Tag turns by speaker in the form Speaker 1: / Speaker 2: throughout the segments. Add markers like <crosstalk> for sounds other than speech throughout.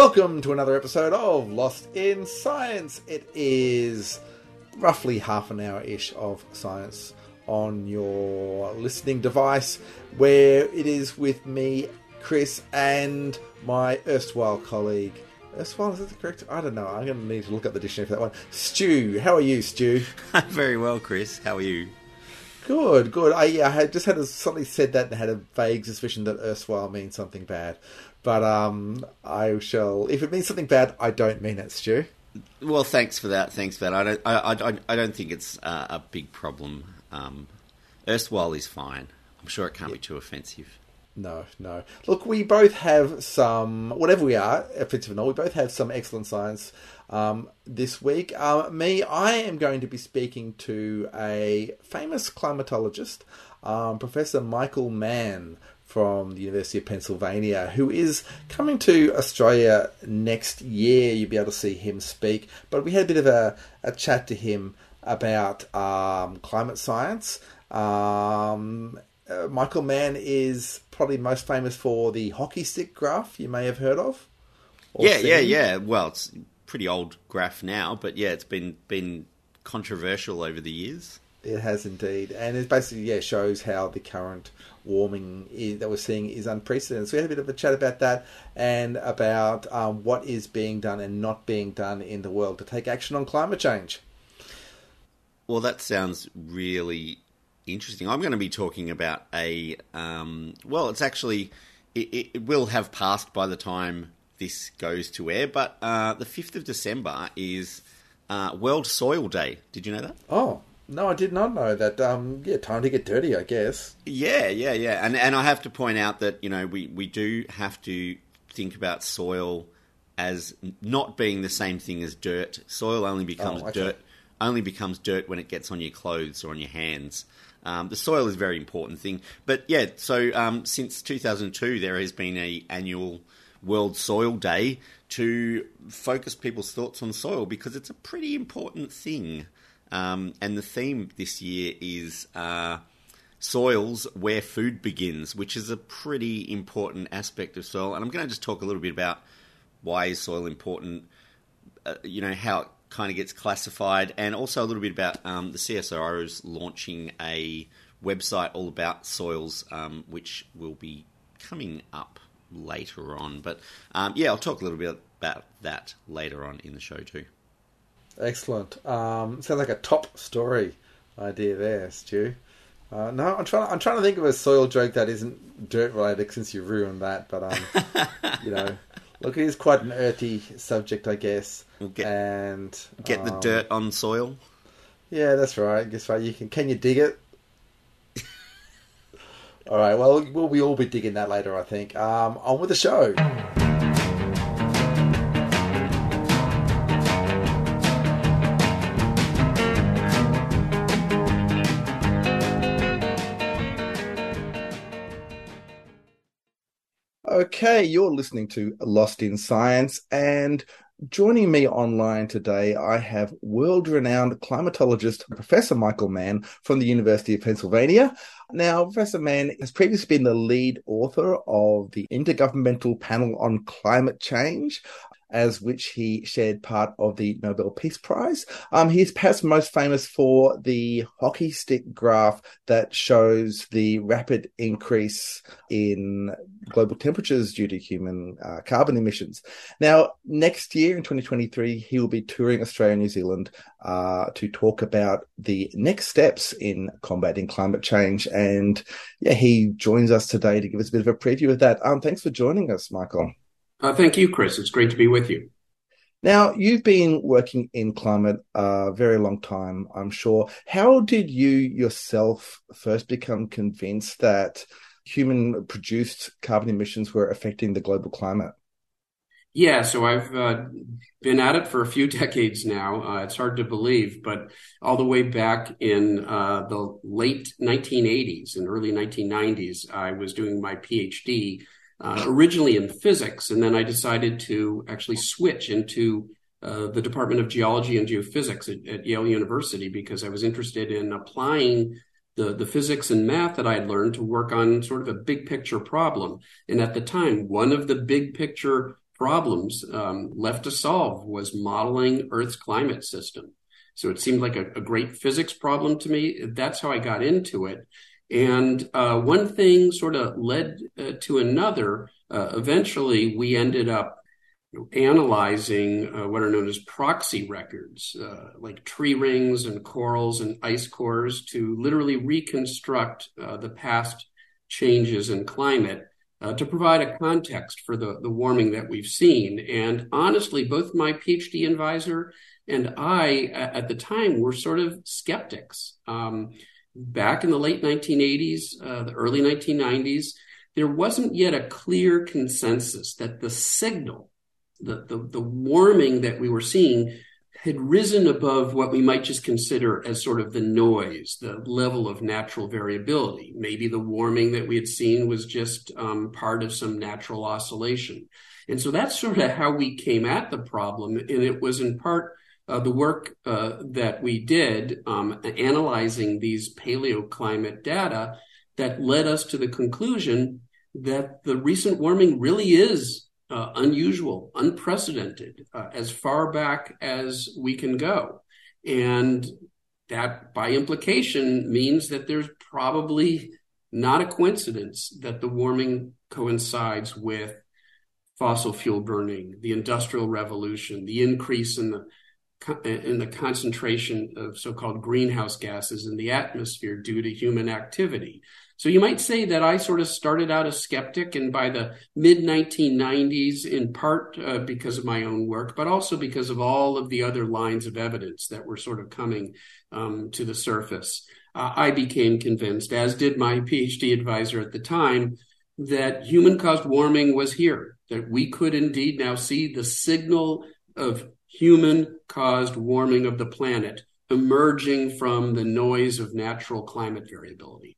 Speaker 1: Welcome to another episode of Lost in Science. It is roughly half an hour ish of science on your listening device, where it is with me, Chris, and my erstwhile colleague. Erstwhile, is that the correct? I don't know. I'm going to need to look up the dictionary for that one. Stu, how are you, Stu? <laughs>
Speaker 2: I'm very well, Chris. How are you?
Speaker 1: Good, good. I, yeah, I had just had a, somebody said that and had a vague suspicion that erstwhile means something bad. But um, I shall. If it means something bad, I don't mean it, Stu.
Speaker 2: Well, thanks for that. Thanks for that. I don't. I, I, I don't think it's uh, a big problem. Um, erstwhile is fine. I'm sure it can't be too offensive.
Speaker 1: No, no. Look, we both have some, whatever we are, offensive or not, we both have some excellent science um, this week. Uh, me, I am going to be speaking to a famous climatologist, um, Professor Michael Mann from the University of Pennsylvania, who is coming to Australia next year. You'll be able to see him speak. But we had a bit of a, a chat to him about um, climate science. Um, uh, Michael Mann is probably most famous for the hockey stick graph you may have heard of.
Speaker 2: Yeah, seen. yeah, yeah. Well, it's pretty old graph now, but yeah, it's been been controversial over the years.
Speaker 1: It has indeed, and it basically yeah shows how the current warming is, that we're seeing is unprecedented. So we had a bit of a chat about that and about um, what is being done and not being done in the world to take action on climate change.
Speaker 2: Well, that sounds really interesting. I'm going to be talking about a um, well, it's actually it, it, will have passed by the time this goes to air, but uh, the fifth of December is uh, World Soil Day. Did you know that?
Speaker 1: Oh, no, I did not know that. Um, yeah, time to get dirty, I guess.
Speaker 2: Yeah, yeah, yeah. And and I have to point out that you know we we do have to think about soil as not being the same thing as dirt. Soil only becomes oh, okay. dirt only becomes dirt when it gets on your clothes or on your hands. Um, the soil is a very important thing. But yeah, so um, since 2002, there has been a annual World Soil Day to focus people's thoughts on soil because it's a pretty important thing. Um, and the theme this year is uh, soils where food begins, which is a pretty important aspect of soil. And I'm going to just talk a little bit about why is soil important, uh, you know, how it kind of gets classified, and also a little bit about um, the CSIRO launching a website all about soils, um, which will be coming up later on. But um, yeah, I'll talk a little bit about that later on in the show too.
Speaker 1: Excellent. Um, sounds like a top story idea there, Stu. Uh, no, I'm trying. I'm trying to think of a soil joke that isn't dirt related since you ruined that. But um, <laughs> you know, look, it is quite an earthy subject, I guess.
Speaker 2: We'll get,
Speaker 1: and
Speaker 2: get the um, dirt on soil.
Speaker 1: Yeah, that's right. Guess what? You can. Can you dig it? <laughs> all right. Well, we'll we all be digging that later. I think. Um, on with the show. Okay, you're listening to Lost in Science, and joining me online today, I have world renowned climatologist Professor Michael Mann from the University of Pennsylvania. Now, Professor Mann has previously been the lead author of the Intergovernmental Panel on Climate Change, as which he shared part of the Nobel Peace Prize. Um, is perhaps most famous for the hockey stick graph that shows the rapid increase in global temperatures due to human uh, carbon emissions. Now, next year in 2023, he will be touring Australia and New Zealand uh, to talk about the next steps in combating climate change. And yeah, he joins us today to give us a bit of a preview of that. Um, thanks for joining us, Michael.
Speaker 3: Uh, thank you, Chris. It's great to be with you.
Speaker 1: Now, you've been working in climate a very long time, I'm sure. How did you yourself first become convinced that human produced carbon emissions were affecting the global climate?
Speaker 3: Yeah, so I've uh, been at it for a few <laughs> decades now. Uh, it's hard to believe, but all the way back in uh, the late 1980s and early 1990s, I was doing my PhD uh, originally in physics, and then I decided to actually switch into uh, the Department of Geology and Geophysics at, at, Yale University because I was interested in applying the, the physics and math that I had learned to work on sort of a big picture problem. And at the time, one of the big picture problems um, left to solve was modeling Earth's climate system. So it seemed like a, a great physics problem to me. That's how I got into it. And uh, one thing sort of led uh, to another. Uh, eventually, we ended up analyzing uh, what are known as proxy records, uh, like tree rings and corals and ice cores, to literally reconstruct uh, the past changes in climate to provide a context for the, the warming that we've seen. And honestly, both my PhD advisor and I at the time were sort of skeptics. Um, back in the late 1980s, uh, the early 1990s, there wasn't yet a clear consensus that the signal, the, the, the warming that we were seeing, had risen above what we might just consider as sort of the noise, the level of natural variability. Maybe the warming that we had seen was just um, part of some natural oscillation. And so that's sort of how we came at the problem. And it was in part the work uh, that we did um, analyzing these paleoclimate data that led us to the conclusion that the recent warming really is uh, unusual, unprecedented, uh, as far back as we can go. And that, by implication, means that there's probably not a coincidence that the warming coincides with fossil fuel burning, the industrial revolution, the increase in the in the concentration of so-called greenhouse gases in the atmosphere due to human activity. So you might say that I sort of started out a skeptic, and by the mid 1990s, in part uh, because of my own work, but also because of all of the other lines of evidence that were sort of coming um, to the surface, uh, I became convinced, as did my PhD advisor at the time, that human caused warming was here, that we could indeed now see the signal of human caused warming of the planet emerging from the noise of natural climate variability.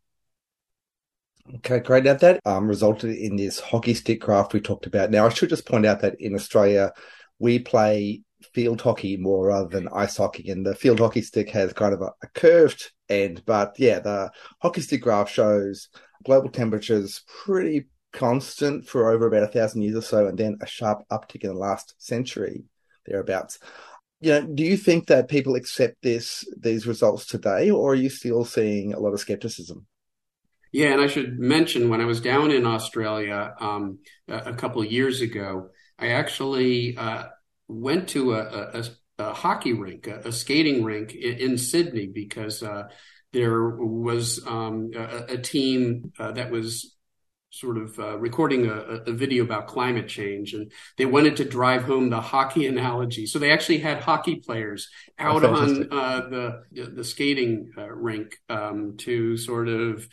Speaker 1: Okay, great. Now that um, resulted in this hockey stick graph we talked about. Now, I should just point out that in Australia, we play field hockey more rather than ice hockey, and the field hockey stick has kind of a, a curved end. But yeah, the hockey stick graph shows global temperatures pretty constant for over about a thousand years or so, and then a sharp uptick in the last century thereabouts. You know, do you think that people accept this these results today, or are you still seeing a lot of skepticism?
Speaker 3: Yeah, and I should mention when I was down in Australia um, a, a, couple years ago, I actually uh, went to a, a, a hockey rink, a, skating rink in, in Sydney, because uh, there was um, a, team uh, that was sort of uh, recording a, a, video about climate change, and they wanted to drive home the hockey analogy. So they actually had hockey players out on uh, the the skating uh, rink um, to sort of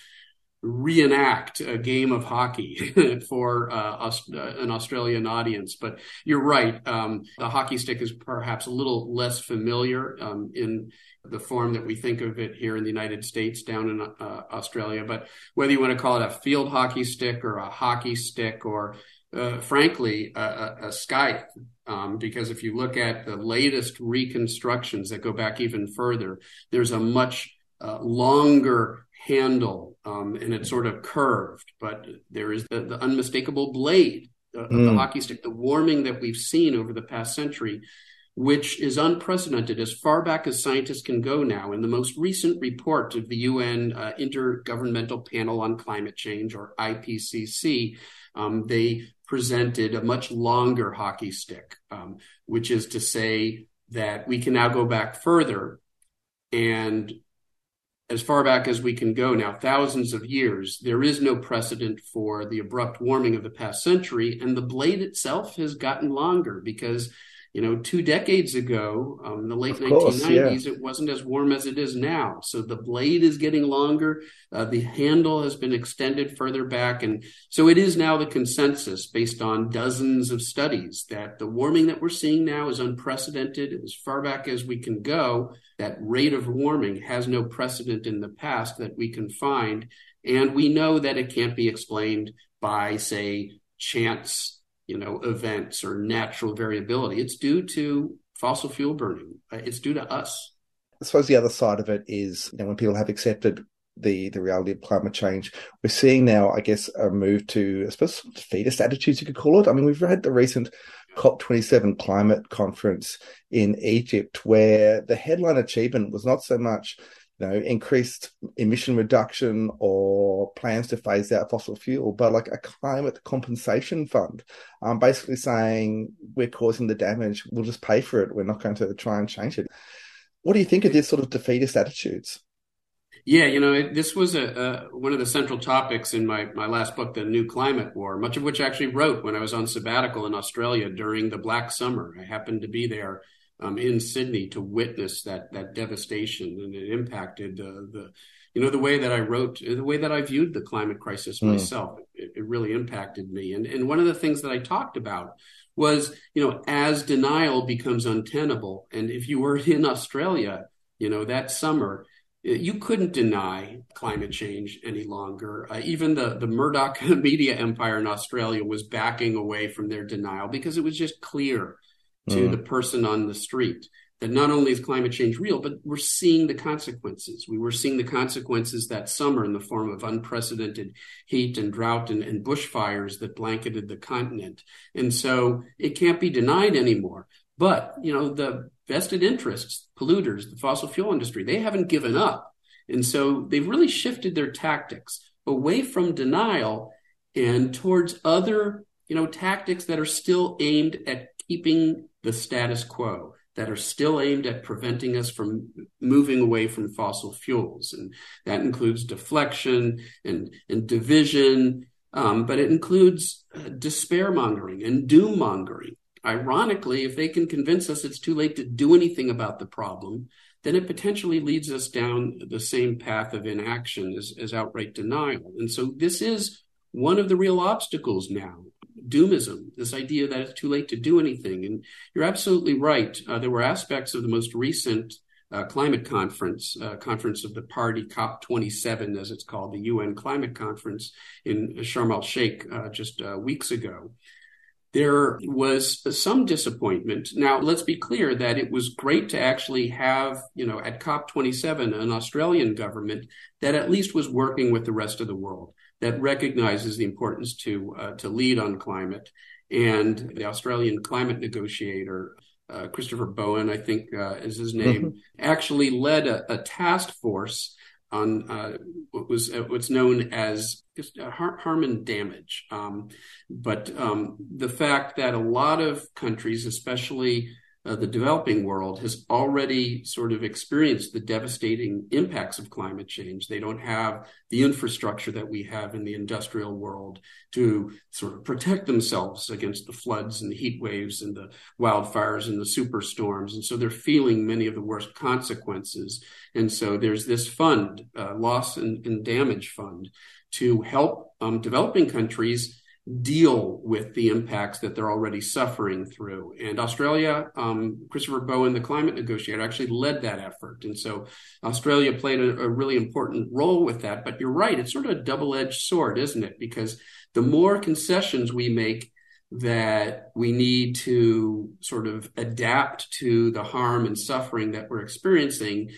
Speaker 3: reenact a game of hockey <laughs> for uh, an Australian audience. But you're right. Um, the hockey stick is perhaps a little less familiar um, in the form that we think of it here in the United States, down in uh, Australia. But whether you want to call it a field hockey stick or a hockey stick or uh, frankly, a, a, a scythe, um, because if you look at the latest reconstructions that go back even further, there's a much uh, longer handle um, and it's sort of curved, but there is the, the unmistakable blade of mm. the hockey stick, the warming that we've seen over the past century, which is unprecedented as far back as scientists can go now. In the most recent report of the UN uh, Intergovernmental Panel on Climate Change, or IPCC, um, they presented a much longer hockey stick, um, which is to say that we can now go back further and as far back as we can go now, thousands of years, there is no precedent for the abrupt warming of the past century. And the blade itself has gotten longer because you know, two decades ago, um, in the late course, 1990s, yeah. it wasn't as warm as it is now. So the blade is getting longer. Uh, the handle has been extended further back. And so it is now the consensus based on dozens of studies that the warming that we're seeing now is unprecedented. As far back as we can go, that rate of warming has no precedent in the past that we can find. And we know that it can't be explained by, say, chance you know, events or natural variability. It's due to fossil fuel burning. It's due to us.
Speaker 1: I suppose the other side of it is, you know, when people have accepted the the reality of climate change, we're seeing now, I guess, a move to, I suppose, defeatist attitudes, you could call it. I mean, we've had the recent COP27 climate conference in Egypt, where the headline achievement was not so much you know, increased emission reduction or plans to phase out fossil fuel, but like a climate compensation fund, um, basically saying we're causing the damage, we'll just pay for it. We're not going to try and change it. What do you think of these sort of defeatist attitudes?
Speaker 3: Yeah, you know, it, this was a, a, one of the central topics in my my last book, The New Climate War, much of which I actually wrote when I was on sabbatical in Australia during the Black Summer. I happened to be there um, in Sydney to witness that that devastation, and it impacted the the you know the way that I wrote, the way that I viewed the climate crisis mm. myself. It, it really impacted me, and and one of the things that I talked about was you know as denial becomes untenable, and if you were in Australia, you know that summer you couldn't deny climate change any longer. Uh, even the, the Murdoch <laughs> media empire in Australia was backing away from their denial because it was just clear to mm. the person on the street that not only is climate change real, but we're seeing the consequences. We were seeing the consequences that summer in the form of unprecedented heat and drought and, and bushfires that blanketed the continent. And so it can't be denied anymore. But, you know, the vested interests, polluters, the fossil fuel industry, they haven't given up. And so they've really shifted their tactics away from denial and towards other, you know, tactics that are still aimed at keeping the status quo that are still aimed at preventing us from moving away from fossil fuels. And that includes deflection and, and division, um, but it includes uh, despair mongering and doom mongering. Ironically, if they can convince us it's too late to do anything about the problem, then it potentially leads us down the same path of inaction as, as outright denial. And so this is one of the real obstacles now doomism, this idea that it's too late to do anything. And you're absolutely right. Uh, there were aspects of the most recent uh, climate conference, uh, conference of the party, COP27, as it's called, the UN climate conference in Sharm el Sheikh uh, just uh, weeks ago. There was some disappointment. Now, let's be clear that it was great to actually have, you know, at COP27, an Australian government that at least was working with the rest of the world that recognizes the importance to uh, to lead on climate. And the Australian climate negotiator, uh, Christopher Bowen, I think uh, is his name, mm-hmm. actually led a, a, task force on uh, what was uh, what's known as harm and damage. Um, but um, the fact that a lot of countries, especially uh, the developing world has already sort of experienced the devastating impacts of climate change. They don't have the infrastructure that we have in the industrial world to sort of protect themselves against the floods and the heat waves and the wildfires and the superstorms. And so they're feeling many of the worst consequences. And so there's this fund, uh, loss and, and, damage fund, to help um, developing countries deal with the impacts that they're already suffering through. And Australia, um, Christopher Bowen, the climate negotiator, actually led that effort. And so Australia played a, a really important role with that. But you're right, it's sort of a double edged sword, isn't it? Because the more concessions we make, that we need to sort of adapt to the harm and suffering that we're experiencing,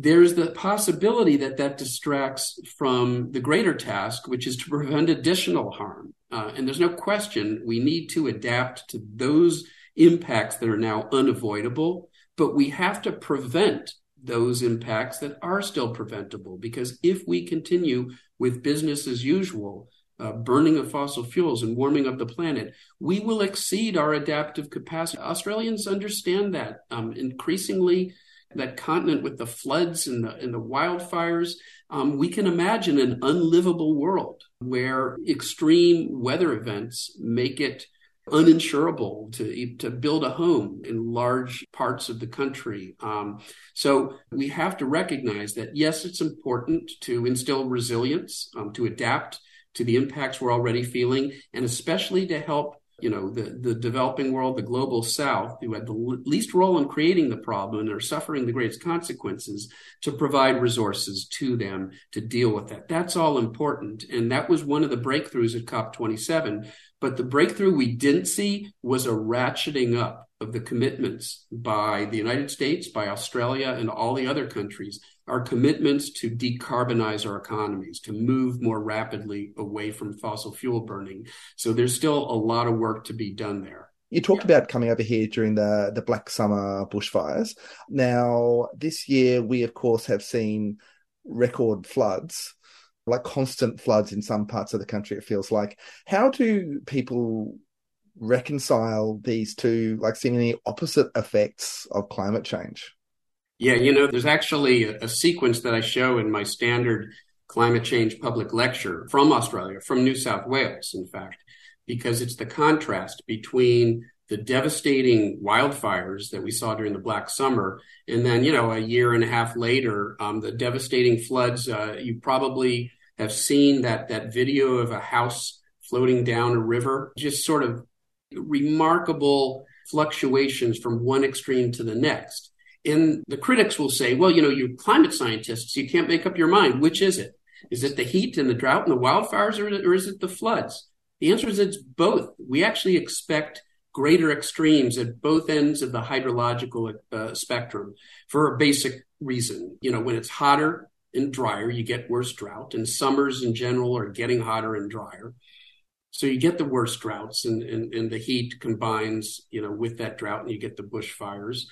Speaker 3: there's the possibility that that distracts from the greater task, which is to prevent additional harm. Uh, and there's no question we need to adapt to those impacts that are now unavoidable, but we have to prevent those impacts that are still preventable. Because if we continue with business as usual, uh, burning of fossil fuels and warming of the planet, we will exceed our adaptive capacity. Australians understand that um, increasingly that continent with the floods and the, and the wildfires, um, we can imagine an unlivable world where extreme weather events make it uninsurable to to build a home in large parts of the country. Um, so we have to recognize that yes, it's important to instill resilience, um, to adapt to the impacts we're already feeling, and especially to help you know the the developing world, the global South, who had the least role in creating the problem and are suffering the greatest consequences, to provide resources to them to deal with that. That's all important, and that was one of the breakthroughs at COP27 but the breakthrough we didn't see was a ratcheting up of the commitments by the United States, by Australia, and all the other countries, our commitments to decarbonize our economies, to move more rapidly away from fossil fuel burning. So there's still a lot of work to be done there.
Speaker 1: You talked yeah. about coming over here during the, the Black Summer bushfires. Now, this year, we of course have seen record floods like constant floods in some parts of the country, it feels like. How do people reconcile these two, like seemingly opposite effects of climate change?
Speaker 3: Yeah, you know, there's actually a, sequence that I show in my standard climate change public lecture from Australia, from New South Wales, in fact, because it's the contrast between the devastating wildfires that we saw during the Black Summer, and then you know a year and a half later, um, the devastating floods. Uh, you probably have seen that that video of a house floating down a river. Just sort of remarkable fluctuations from one extreme to the next. And the critics will say, well, you know, you're climate scientists, you can't make up your mind. Which is it? Is it the heat and the drought and the wildfires, or, or is it the floods? The answer is it's both. We actually expect greater extremes at both ends of the hydrological uh, spectrum for a basic reason. You know, when it's hotter and drier, you get worse drought, and summers in general are getting hotter and drier. So you get the worst droughts, and, and, and the heat combines, you know, with that drought, and you get the bushfires.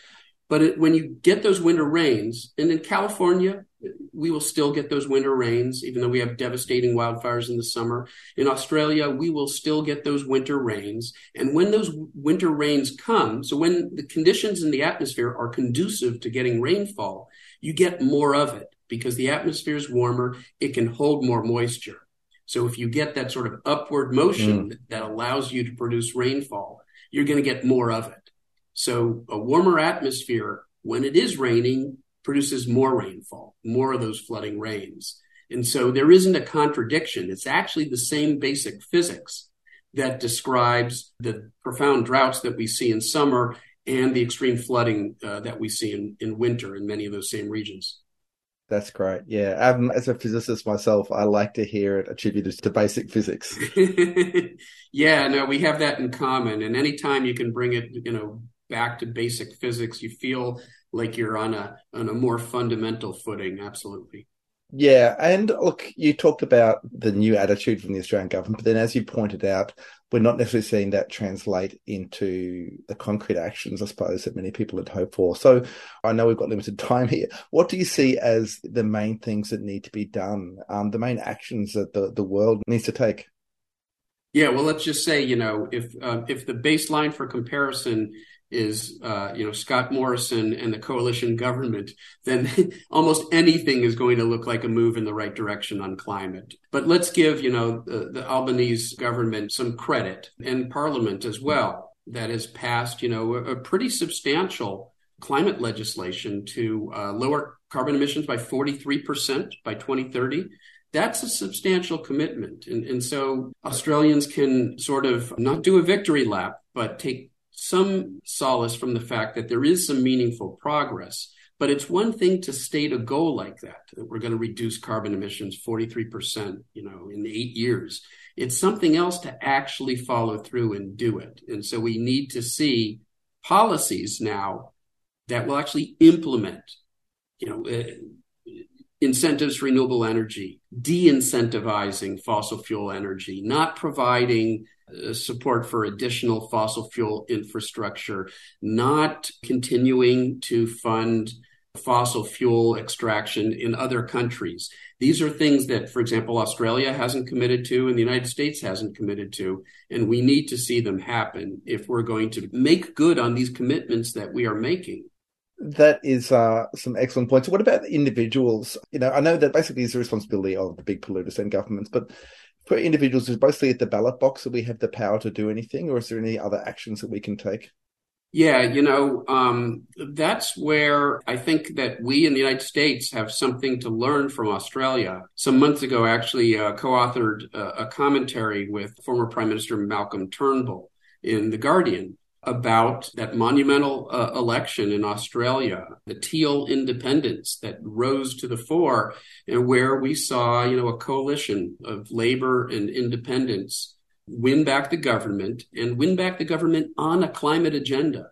Speaker 3: But it, when you get those winter rains, and in California, we will still get those winter rains, even though we have devastating wildfires in the summer. In Australia, we will still get those winter rains. And when those winter rains come, so when the conditions in the atmosphere are conducive to getting rainfall, you get more of it because the atmosphere is warmer. It can hold more moisture. So if you get that sort of upward motion mm. that allows you to produce rainfall, you're going to get more of it. So a warmer atmosphere, when it is raining, produces more rainfall, more of those flooding rains. And so there isn't a contradiction. It's actually the same basic physics that describes the profound droughts that we see in summer and the extreme flooding uh, that we see in, in winter in many of those same regions.
Speaker 1: That's great. Yeah. Um, as a physicist myself, I like to hear it attributed to basic physics. <laughs>
Speaker 3: yeah, no, we have that in common. And anytime you can bring it, you know, back to basic physics, you feel like you're on a on a more fundamental footing. Absolutely.
Speaker 1: Yeah, and look, you talked about the new attitude from the Australian government, but then as you pointed out, we're not necessarily seeing that translate into the concrete actions, I suppose, that many people had hoped for. So I know we've got limited time here. What do you see as the main things that need to be done, um, the main actions that the, the world needs to take?
Speaker 3: Yeah, well, let's just say, you know, if uh, if the baseline for comparison is uh, you know Scott Morrison and the coalition government, then <laughs> almost anything is going to look like a move in the right direction on climate. But let's give you know the, the Albanese government some credit and Parliament as well that has passed you know a, a pretty substantial climate legislation to uh, lower carbon emissions by 43% by 2030 that's a substantial commitment. And, and so Australians can sort of not do a victory lap, but take some solace from the fact that there is some meaningful progress. But it's one thing to state a goal like that, that we're going to reduce carbon emissions 43%, you know, in eight years. It's something else to actually follow through and do it. And so we need to see policies now that will actually implement, you know, uh, incentives for renewable energy, de-incentivizing fossil fuel energy, not providing uh, support for additional fossil fuel infrastructure, not continuing to fund fossil fuel extraction in other countries. These are things that, for example, Australia hasn't committed to and the United States hasn't committed to. And we need to see them happen if we're going to make good on these commitments that we are making.
Speaker 1: That is uh, some excellent points. What about individuals? You know, I know that basically it's the responsibility of the big polluters and governments, but for individuals is mostly at the ballot box that we have the power to do anything, or is there any other actions that we can take?
Speaker 3: Yeah, you know, um, that's where I think that we in the United States have something to learn from Australia. Some months ago, I actually, uh, co-authored uh, a commentary with former Prime Minister Malcolm Turnbull in The Guardian about that monumental uh, election in Australia, the teal independents that rose to the fore, and where we saw, you know, a coalition of labor and independents win back the government and win back the government on a climate agenda.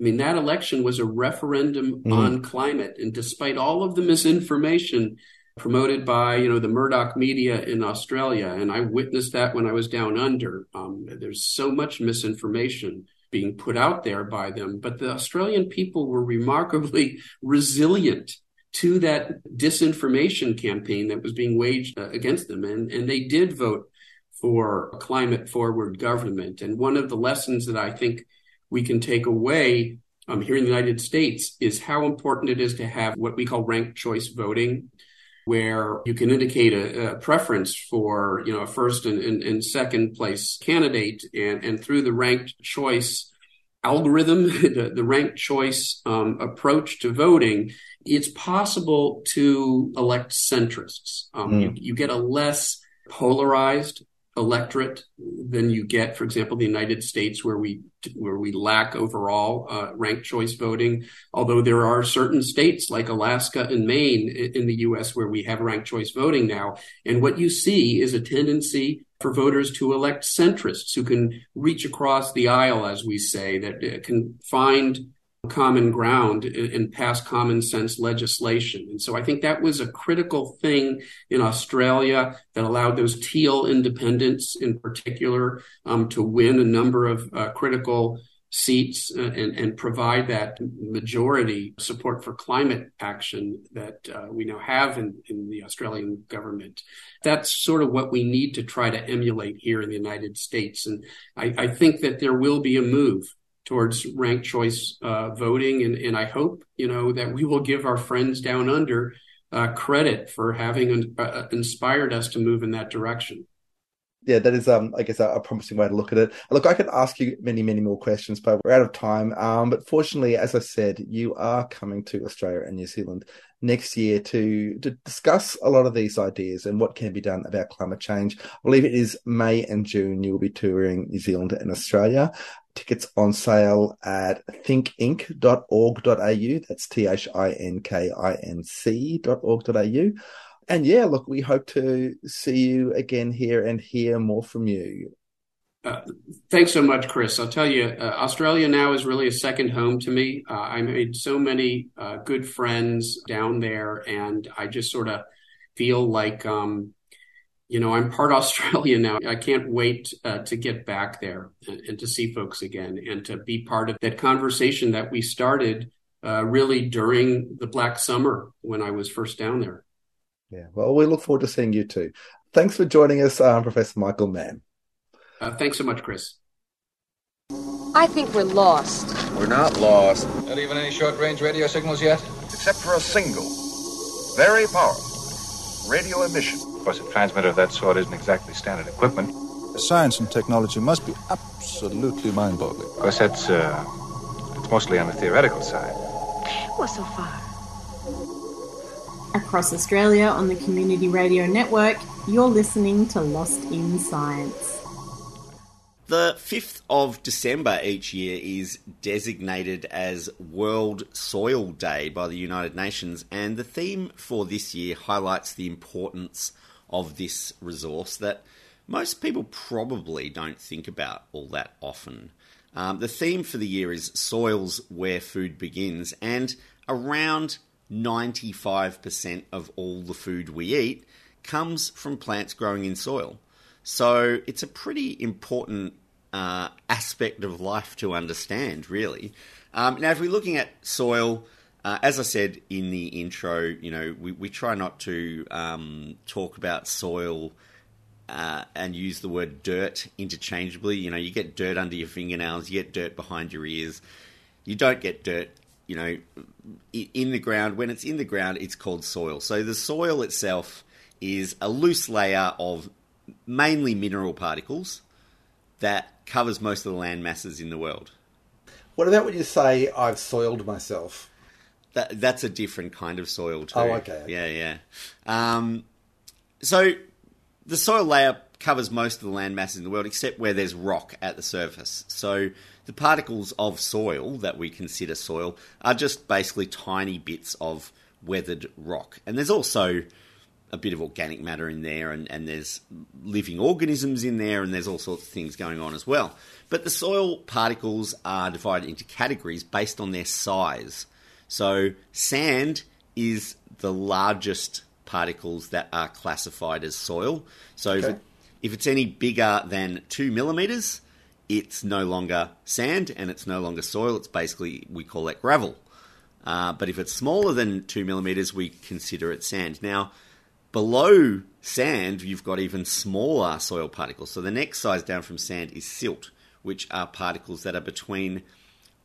Speaker 3: I mean, that election was a referendum mm. on climate. And despite all of the misinformation promoted by, you know, the Murdoch media in Australia, and I witnessed that when I was down under, um, there's so much misinformation being put out there by them. But the Australian people were remarkably <laughs> resilient to that disinformation campaign that was being waged uh, against them. And, and they did vote for a climate forward government. And one of the lessons that I think we can take away um, here in the United States is how important it is to have what we call ranked choice voting, where you can indicate a, a preference for you know a first and, and, and second place candidate, and, and through the ranked choice algorithm, <laughs> the, the ranked choice um, approach to voting, it's possible to elect centrists. Um, mm. you, you get a less polarized electorate than you get, for example, the United States, where we where we lack overall uh, ranked choice voting. Although there are certain states like Alaska and Maine in the U.S. where we have ranked choice voting now, and what you see is a tendency for voters to elect centrists who can reach across the aisle, as we say, that uh, can find common ground and pass common sense legislation. And so I think that was a critical thing in Australia that allowed those teal independents in particular um, to win a number of uh, critical seats uh, and, and, provide that majority support for climate action that uh, we now have in, in the Australian government. That's sort of what we need to try to emulate here in the United States. And I, I think that there will be a move towards ranked choice uh, voting, and, and I hope you know that we will give our friends down under uh, credit for having uh, inspired us to move in that direction.
Speaker 1: Yeah, that is, um, I guess, a, a, promising way to look at it. Look, I could ask you many, many more questions, but we're out of time. Um, but fortunately, as I said, you are coming to Australia and New Zealand next year to to discuss a lot of these ideas and what can be done about climate change. I believe it is May and June. You will be touring New Zealand and Australia tickets on sale at thinkinc.org.au. That's T H I N K I N C.org.au. And yeah, look, we hope to see you again here and hear more from you.
Speaker 3: Uh, thanks so much, Chris. I'll tell you, uh, Australia now is really a second home to me. Uh, I made so many uh, good friends down there, and I just sort of feel like um, you know, I'm part <laughs> Australian now. I can't wait uh, to get back there and, and, to see folks again and to be part of that conversation that we started uh, really during the Black Summer when I was first down there.
Speaker 1: Yeah, well, we look forward to seeing you too. Thanks for joining us, um, Professor Michael Mann.
Speaker 3: Uh, thanks so much, Chris.
Speaker 4: I think we're lost.
Speaker 5: We're not lost.
Speaker 6: Not even any short range radio signals yet?
Speaker 5: Except for a single, very powerful radio emission
Speaker 6: course, a transmitter of that sort isn't exactly standard equipment.
Speaker 7: Science and technology must be absolutely mind-boggling.
Speaker 6: Of course, that's uh, it's mostly on the theoretical side.
Speaker 4: Well, so far.
Speaker 8: Across Australia on the Community Radio Network, you're listening to Lost in Science.
Speaker 2: The 5th of December each year is designated as World Soil Day by the United Nations, and the theme for this year highlights the importance of this resource that most people probably don't think about all that often. Um, the theme for the year is Soils Where Food Begins, and around 95% of all the food we eat comes from plants growing in soil. So it's a pretty important uh, aspect of life to understand, really. Um, now, if we're looking at soil, uh, as I said in the intro, you know, we, we try not to um, talk about soil uh, and use the word dirt interchangeably. You know, you get dirt under your fingernails, you get dirt behind your ears. You don't get dirt, you know, in the ground. When it's in the ground, it's called soil. So the soil itself is a loose layer of mainly mineral particles that covers most of the land masses in the world.
Speaker 1: What about when you say I've soiled myself?
Speaker 2: That, that's a different kind of soil too.
Speaker 1: Oh, okay. okay.
Speaker 2: Yeah, yeah. Um, so the soil layer covers most of the land masses in the world, except where there's rock at the surface. So the particles of soil that we consider soil are just basically tiny bits of weathered rock, and there's also a bit of organic matter in there, and, and there's living organisms in there, and there's all sorts of things going on as well. But the soil particles are divided into categories based on their size. So sand is the largest particles that are classified as soil. So okay. if, it, if it's any bigger than two millimeters, it's no longer sand and it's no longer soil. It's basically, we call that gravel. Uh, but if it's smaller than two millimeters, we consider it sand. Now, below sand, you've got even smaller soil particles. So the next size down from sand is silt, which are particles that are between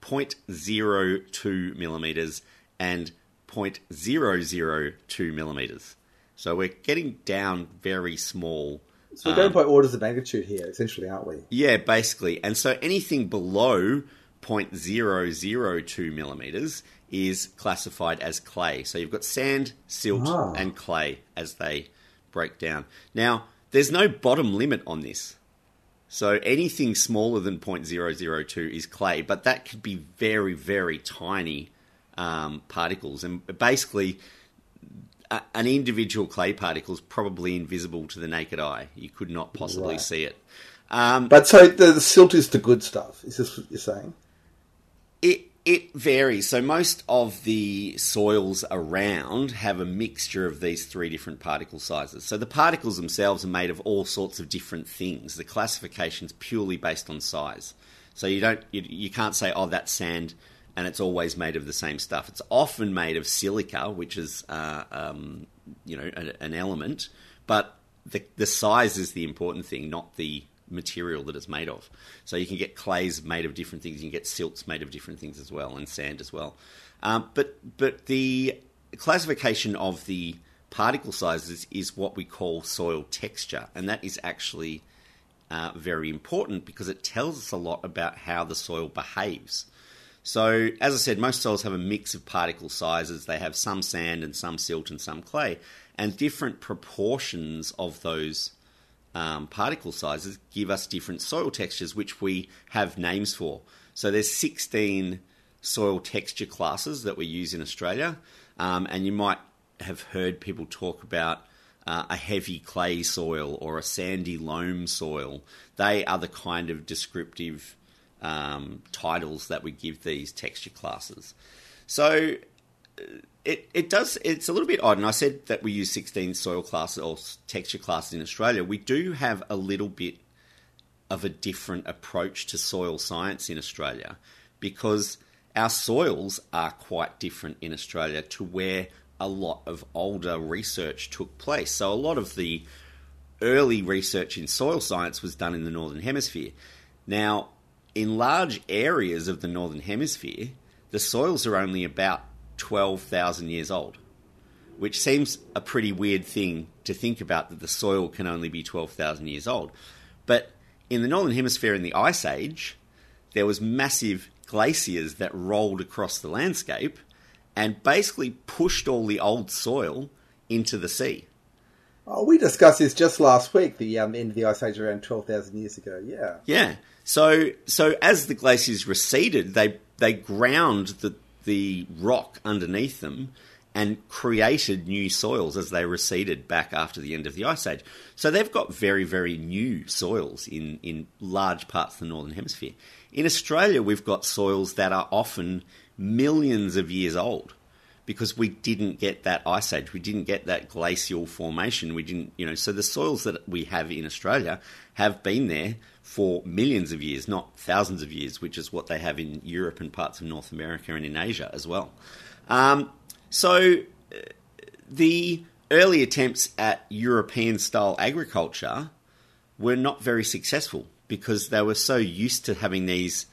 Speaker 2: 0.02 millimeters and 0.002 millimeters. So we're getting down very small.
Speaker 1: So we're going um, by orders of magnitude here, essentially, aren't we?
Speaker 2: Yeah, basically. And so anything below 0.002 millimeters is classified as clay. So you've got sand, silt, ah. and clay as they break down. Now, there's no bottom limit on this. So anything smaller than 0.002 is clay, but that could be very, very tiny um, particles. And basically, a, an individual clay particle is probably invisible to the naked eye. You could not possibly right. see it. Um,
Speaker 1: but so the, the, silt is the good stuff. Is this what you're saying?
Speaker 2: It it varies. So most of the soils around have a mixture of these three different particle sizes. So the particles themselves are made of all sorts of different things. The classification is purely based on size. So you don't you, you can't say oh that's sand and it's always made of the same stuff. It's often made of silica, which is uh, um, you know a, an element, but the the size is the important thing, not the material that it's made of. So you can get clays made of different things, you can get silts made of different things as well, and sand as well. Um, but but the classification of the particle sizes is what we call soil texture, and that is actually uh, very important because it tells us a lot about how the soil behaves. So, as I said, most soils have a mix of particle sizes. They have some sand and some silt and some clay, and different proportions of those um, particle sizes give us different soil textures, which we have names for. So, there's 16 soil texture classes that we use in Australia, um, and you might have heard people talk about uh, a heavy clay soil or a sandy loam soil. They are the kind of descriptive um, titles that we give these texture classes. So uh, it, it does it's a little bit odd and I said that we use 16 soil classes or texture classes in Australia. We do have a little bit of a different approach to soil science in Australia because our soils are quite different in Australia to where a lot of older research took place. So a lot of the early research in soil science was done in the northern hemisphere. Now, in large areas of the northern hemisphere, the soils are only about 12,000 years old, which seems a pretty weird thing to think about that the soil can only be 12,000 years old. But in the northern hemisphere in the ice age, there was massive glaciers that rolled across the landscape and basically pushed all the old soil into the sea.
Speaker 1: Oh, we discussed this just last week, the um, end of the ice age around 12,000 years ago. Yeah.
Speaker 2: Yeah. So, so as the glaciers receded, they they ground the the rock underneath them and created new soils as they receded back after the end of the ice age. So they've got very very new soils in in large parts of the northern hemisphere. In Australia, we've got soils that are often millions of years old because we didn't get that ice age, we didn't get that glacial formation, we didn't, you know, so the soils that we have in Australia have been there for millions of years, not thousands of years, which is what they have in Europe and parts of North America and in Asia as well. Um, so uh, the early attempts at European style agriculture were not very successful because they were so used to having these.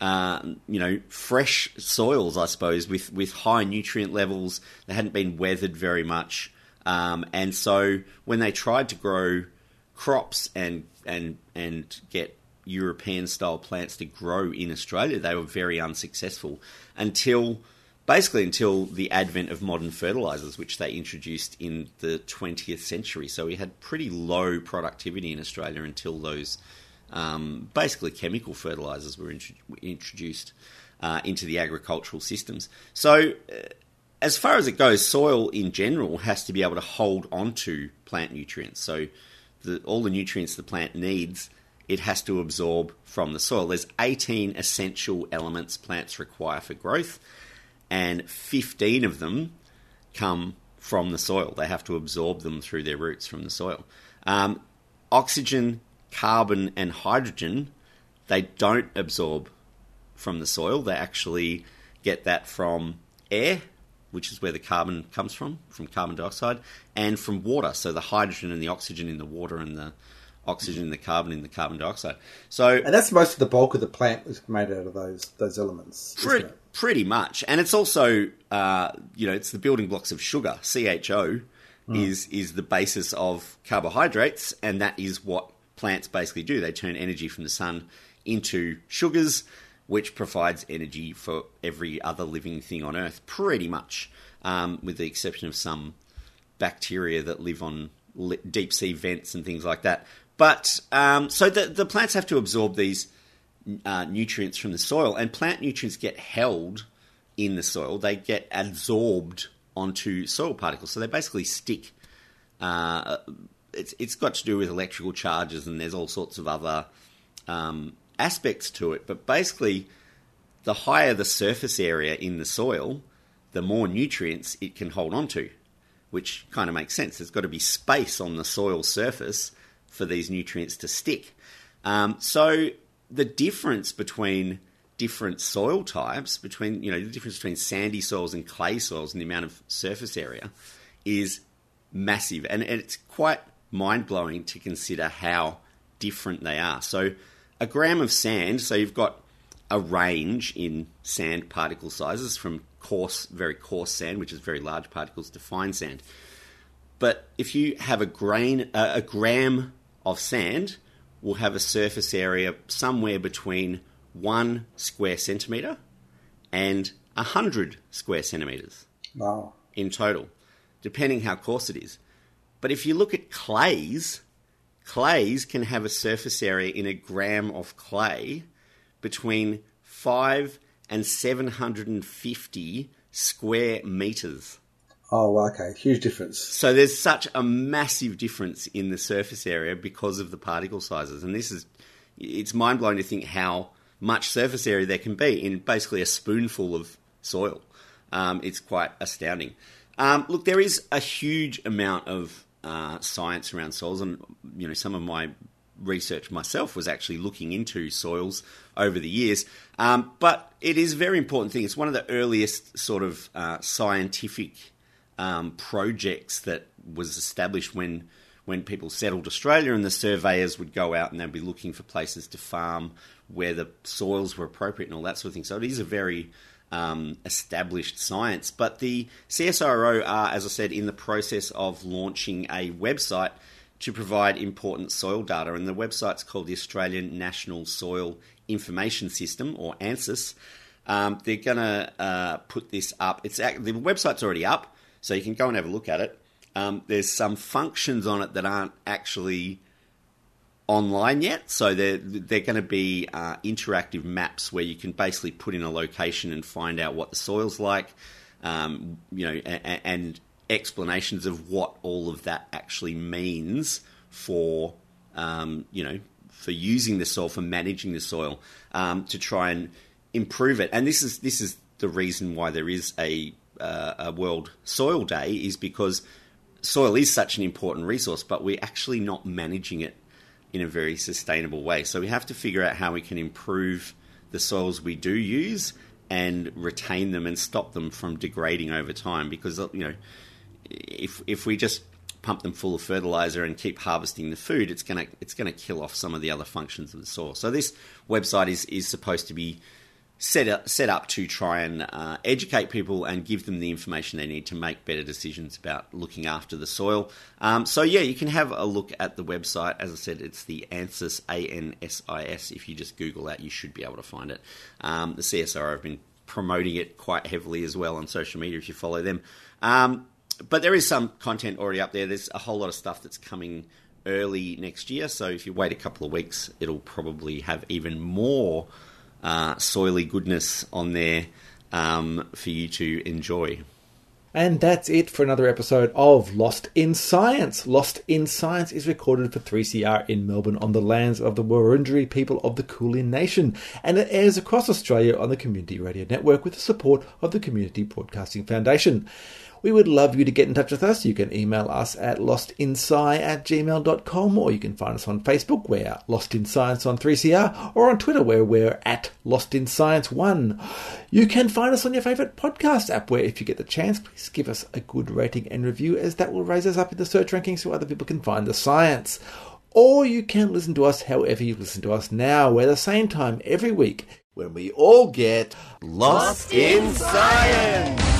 Speaker 2: Uh, you know, fresh soils, I suppose, with, with high nutrient levels. They hadn't been weathered very much. Um, and so when they tried to grow crops and and and get European style plants to grow in Australia, they were very unsuccessful until basically until the advent of modern fertilizers, which they introduced in the 20th century. So we had pretty low productivity in Australia until those um, basically chemical fertilizers were int- introduced uh, into the agricultural systems. So, uh, as far as it goes, soil in general has to be able to hold onto plant nutrients. So, the, all the nutrients the plant needs, it has to absorb from the soil. There's 18 essential elements plants require for growth, and 15 of them come from the soil. They have to absorb them through their roots from the soil. Um, oxygen, carbon, and hydrogen, they don't absorb from the soil. They actually get that from air, which is where the carbon comes from, from carbon dioxide, and from water. So the hydrogen and the oxygen in the water and the oxygen and the carbon in the carbon dioxide. So
Speaker 1: and that's most of the bulk of the plant is made out of those those elements.
Speaker 2: Pretty, pretty much, and it's also uh, you know it's the building blocks of sugar. CHO mm. is is the basis of carbohydrates, and that is what plants basically do. They turn energy from the sun into sugars which provides energy for every other living thing on Earth, pretty much, um, with the exception of some bacteria that live on deep sea vents and things like that. But um, so the, the plants have to absorb these uh, nutrients from the soil, and plant nutrients get held in the soil. They get absorbed onto soil particles, so they basically stick. Uh, it's it's got to do with electrical charges, and there's all sorts of other um, aspects to it, but basically, the higher the surface area in the soil, the more nutrients it can hold on to, which kind of makes sense. There's got to be space on the soil surface for these nutrients to stick. Um, so the difference between different soil types, between you know the difference between sandy soils and clay soils and the amount of surface area, is massive, and it's quite mind blowing to consider how different they are. So a gram of sand, so you've got a range in sand particle sizes from coarse, very coarse sand, which is very large particles, to fine sand. But if you have a grain, uh, a gram of sand will have a surface area somewhere between one square centimeter and a hundred square centimeters.
Speaker 1: Wow!
Speaker 2: In total, depending how coarse it is. But if you look at clays, Clays can have a surface area in a gram of clay between 5 and 750 square meters.
Speaker 1: Oh, okay. Huge difference.
Speaker 2: So there's such a massive difference in the surface area because of the particle sizes. And this is, it's mind blowing to think how much surface area there can be in basically a spoonful of soil. Um, it's quite astounding. Um, look, there is a huge amount of uh, science around soils, and you know some of my research myself was actually looking into soils over the years. Um, but it is a very important thing. It's one of the earliest sort of uh, scientific um, projects that was established when when people settled Australia, and the surveyors would go out and they'd be looking for places to farm where the soils were appropriate and all that sort of thing. So it is a very um, established science. But the CSIRO are, as I said, in the process of launching a website to provide important soil data, and the website's called the Australian National Soil Information System, or ANSIS. Um, they're going to uh, put this up. It's the website's already up, so you can go and have a look at it. Um, there's some functions on it that aren't actually online yet. So they're they're going to be uh, interactive maps where you can basically put in a location and find out what the soil's like, um, you know, and, and, explanations of what all of that actually means for um, you know for using the soil for managing the soil um, to try and improve it. And this is this is the reason why there is a uh, a World Soil Day is because soil is such an important resource, but we're actually not managing it in a very sustainable way. So we have to figure out how we can improve the soils we do use and retain them and stop them from degrading over time because uh, you know if if we just pump them full of fertilizer and keep harvesting the food it's going to it's going to kill off some of the other functions of the soil so this website is is supposed to be set up, set up to try and uh, educate people and give them the information they need to make better decisions about looking after the soil. Um, so yeah, you can have a look at the website. As I said, it's the ANSIS A N S I S. If you just Google that, you should be able to find it. Um, the CSIRO have been promoting it quite heavily as well on social media if you follow them. Um, but there is some content already up there. There's a whole lot of stuff that's coming early next year. So if you wait a couple of weeks, it'll probably have even more uh, soily goodness on there um, for you to enjoy.
Speaker 1: And that's it for another episode of Lost in Science. Lost in Science is recorded for 3CR in Melbourne on the lands of the Wurundjeri people of the Kulin Nation, and it airs across Australia on the Community Radio Network with the support of the Community Broadcasting Foundation. We would love you to get in touch with us. You can email us at lostinsci at gmail.com or you can find us on Facebook, we're Lost in Science on 3CR, or on Twitter, where we're at Lost in Science 1. You can find us on your favourite podcast app, where if you get the chance, please give us a good rating and review, as that will raise us up in the search rankings so other people can find the science. Or you can listen to us however you listen to us now, where the same time every week when we all get
Speaker 2: lost in science.